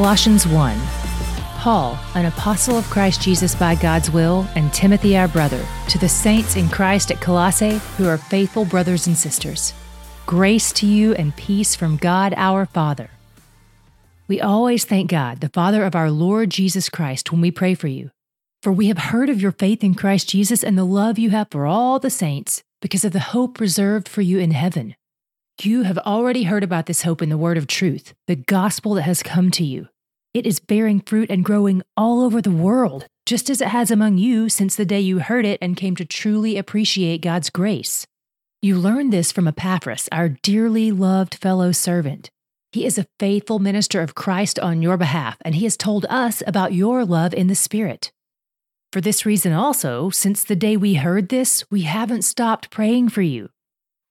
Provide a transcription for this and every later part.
Colossians 1 Paul, an apostle of Christ Jesus by God's will, and Timothy, our brother, to the saints in Christ at Colossae who are faithful brothers and sisters. Grace to you and peace from God our Father. We always thank God, the Father of our Lord Jesus Christ, when we pray for you. For we have heard of your faith in Christ Jesus and the love you have for all the saints because of the hope reserved for you in heaven. You have already heard about this hope in the word of truth, the gospel that has come to you. It is bearing fruit and growing all over the world, just as it has among you since the day you heard it and came to truly appreciate God's grace. You learned this from Epaphras, our dearly loved fellow servant. He is a faithful minister of Christ on your behalf, and he has told us about your love in the Spirit. For this reason, also, since the day we heard this, we haven't stopped praying for you.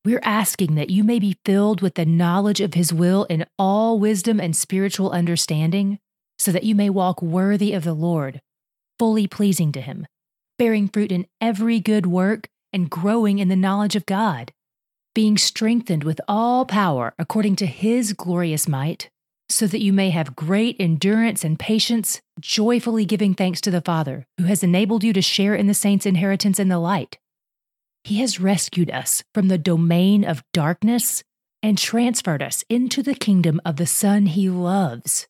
We're asking that you may be filled with the knowledge of His will in all wisdom and spiritual understanding, so that you may walk worthy of the Lord, fully pleasing to Him, bearing fruit in every good work and growing in the knowledge of God, being strengthened with all power according to His glorious might, so that you may have great endurance and patience, joyfully giving thanks to the Father, who has enabled you to share in the saints' inheritance in the light. He has rescued us from the domain of darkness and transferred us into the kingdom of the Son he loves.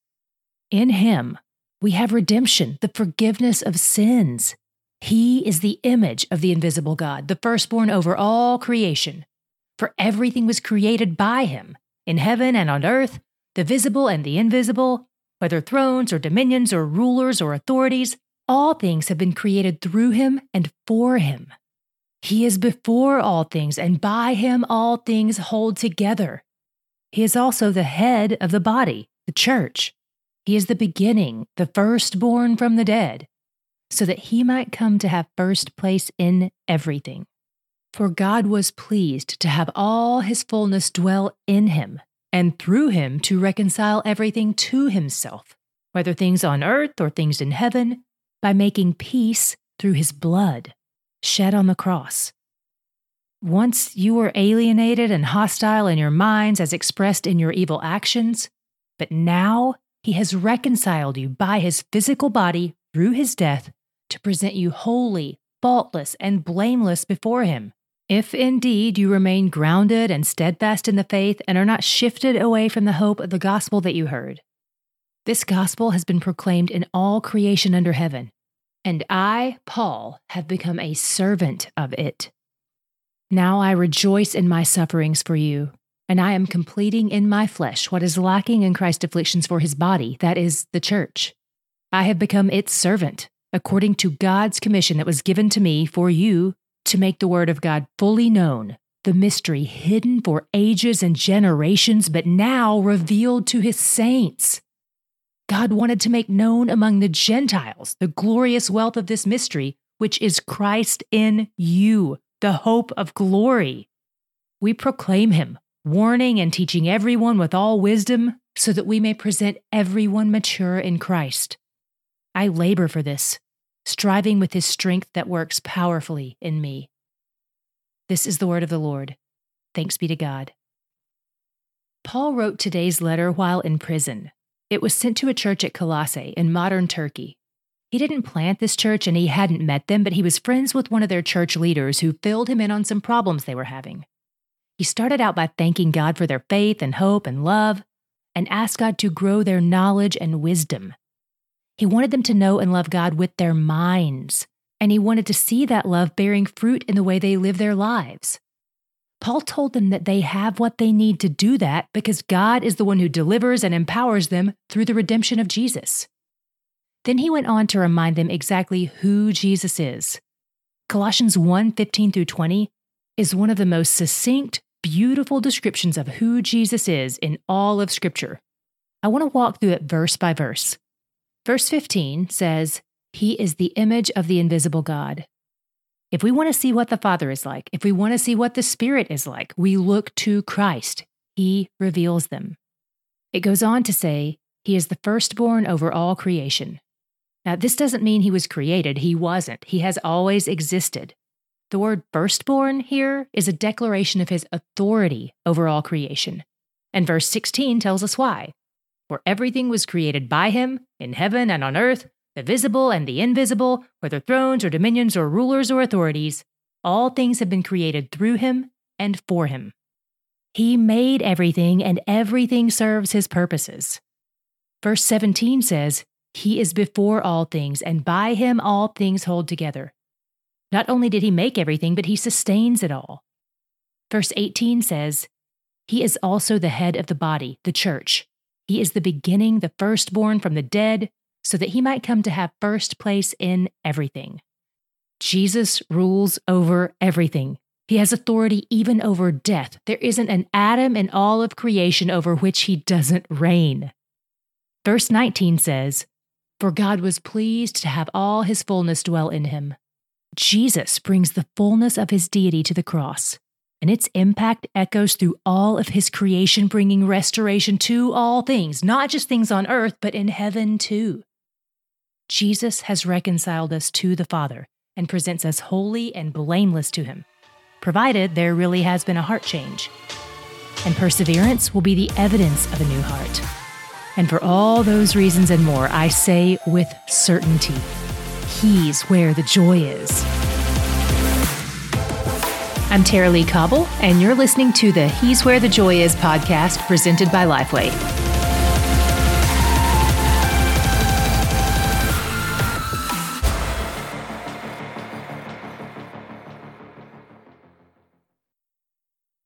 In him, we have redemption, the forgiveness of sins. He is the image of the invisible God, the firstborn over all creation. For everything was created by him, in heaven and on earth, the visible and the invisible, whether thrones or dominions or rulers or authorities, all things have been created through him and for him. He is before all things, and by him all things hold together. He is also the head of the body, the church. He is the beginning, the firstborn from the dead, so that he might come to have first place in everything. For God was pleased to have all his fullness dwell in him, and through him to reconcile everything to himself, whether things on earth or things in heaven, by making peace through his blood shed on the cross. Once you were alienated and hostile in your minds as expressed in your evil actions, but now he has reconciled you by his physical body through his death to present you holy, faultless, and blameless before him. If indeed you remain grounded and steadfast in the faith and are not shifted away from the hope of the gospel that you heard. This gospel has been proclaimed in all creation under heaven, and I, Paul, have become a servant of it. Now I rejoice in my sufferings for you, and I am completing in my flesh what is lacking in Christ's afflictions for his body, that is, the church. I have become its servant, according to God's commission that was given to me for you to make the word of God fully known, the mystery hidden for ages and generations, but now revealed to his saints. God wanted to make known among the Gentiles the glorious wealth of this mystery, which is Christ in you, the hope of glory. We proclaim him, warning and teaching everyone with all wisdom, so that we may present everyone mature in Christ. I labor for this, striving with his strength that works powerfully in me. This is the word of the Lord. Thanks be to God. Paul wrote today's letter while in prison. It was sent to a church at Colossae in modern Turkey. He didn't plant this church and he hadn't met them, but he was friends with one of their church leaders who filled him in on some problems they were having. He started out by thanking God for their faith and hope and love, and asked God to grow their knowledge and wisdom. He wanted them to know and love God with their minds, and he wanted to see that love bearing fruit in the way they live their lives. Paul told them that they have what they need to do that because God is the one who delivers and empowers them through the redemption of Jesus. Then he went on to remind them exactly who Jesus is. Colossians 1 15 through 20 is one of the most succinct, beautiful descriptions of who Jesus is in all of Scripture. I want to walk through it verse by verse. Verse 15 says, He is the image of the invisible God if we want to see what the Father is like, if we want to see what the Spirit is like, we look to Christ. He reveals them. It goes on to say, He is the firstborn over all creation. Now, this doesn't mean he was created. He wasn't. He has always existed. The word firstborn here is a declaration of his authority over all creation. And verse 16 tells us why. For everything was created by him, in heaven and on earth, the visible and the invisible, whether thrones or dominions or rulers or authorities. All things have been created through him and for him. He made everything, and everything serves his purposes. Verse 17 says, He is before all things, and by him all things hold together. Not only did he make everything, but he sustains it all. Verse 18 says, He is also the head of the body, the church. He is the beginning, the firstborn from the dead, so that he might come to have first place in everything. Jesus rules over everything. He has authority even over death. There isn't an atom in all of creation over which he doesn't reign. Verse 19 says, For God was pleased to have all his fullness dwell in him. Jesus brings the fullness of his deity to the cross and its impact echoes through all of his creation, bringing restoration to all things, not just things on earth, but in heaven too. Jesus has reconciled us to the Father and presents us holy and blameless to him, provided there really has been a heart change. And perseverance will be the evidence of a new heart. And for all those reasons and more, I say with certainty, He's where the joy is. I'm Tara-Leigh Cobble, and you're listening to the He's Where the Joy Is podcast presented by Lifeway.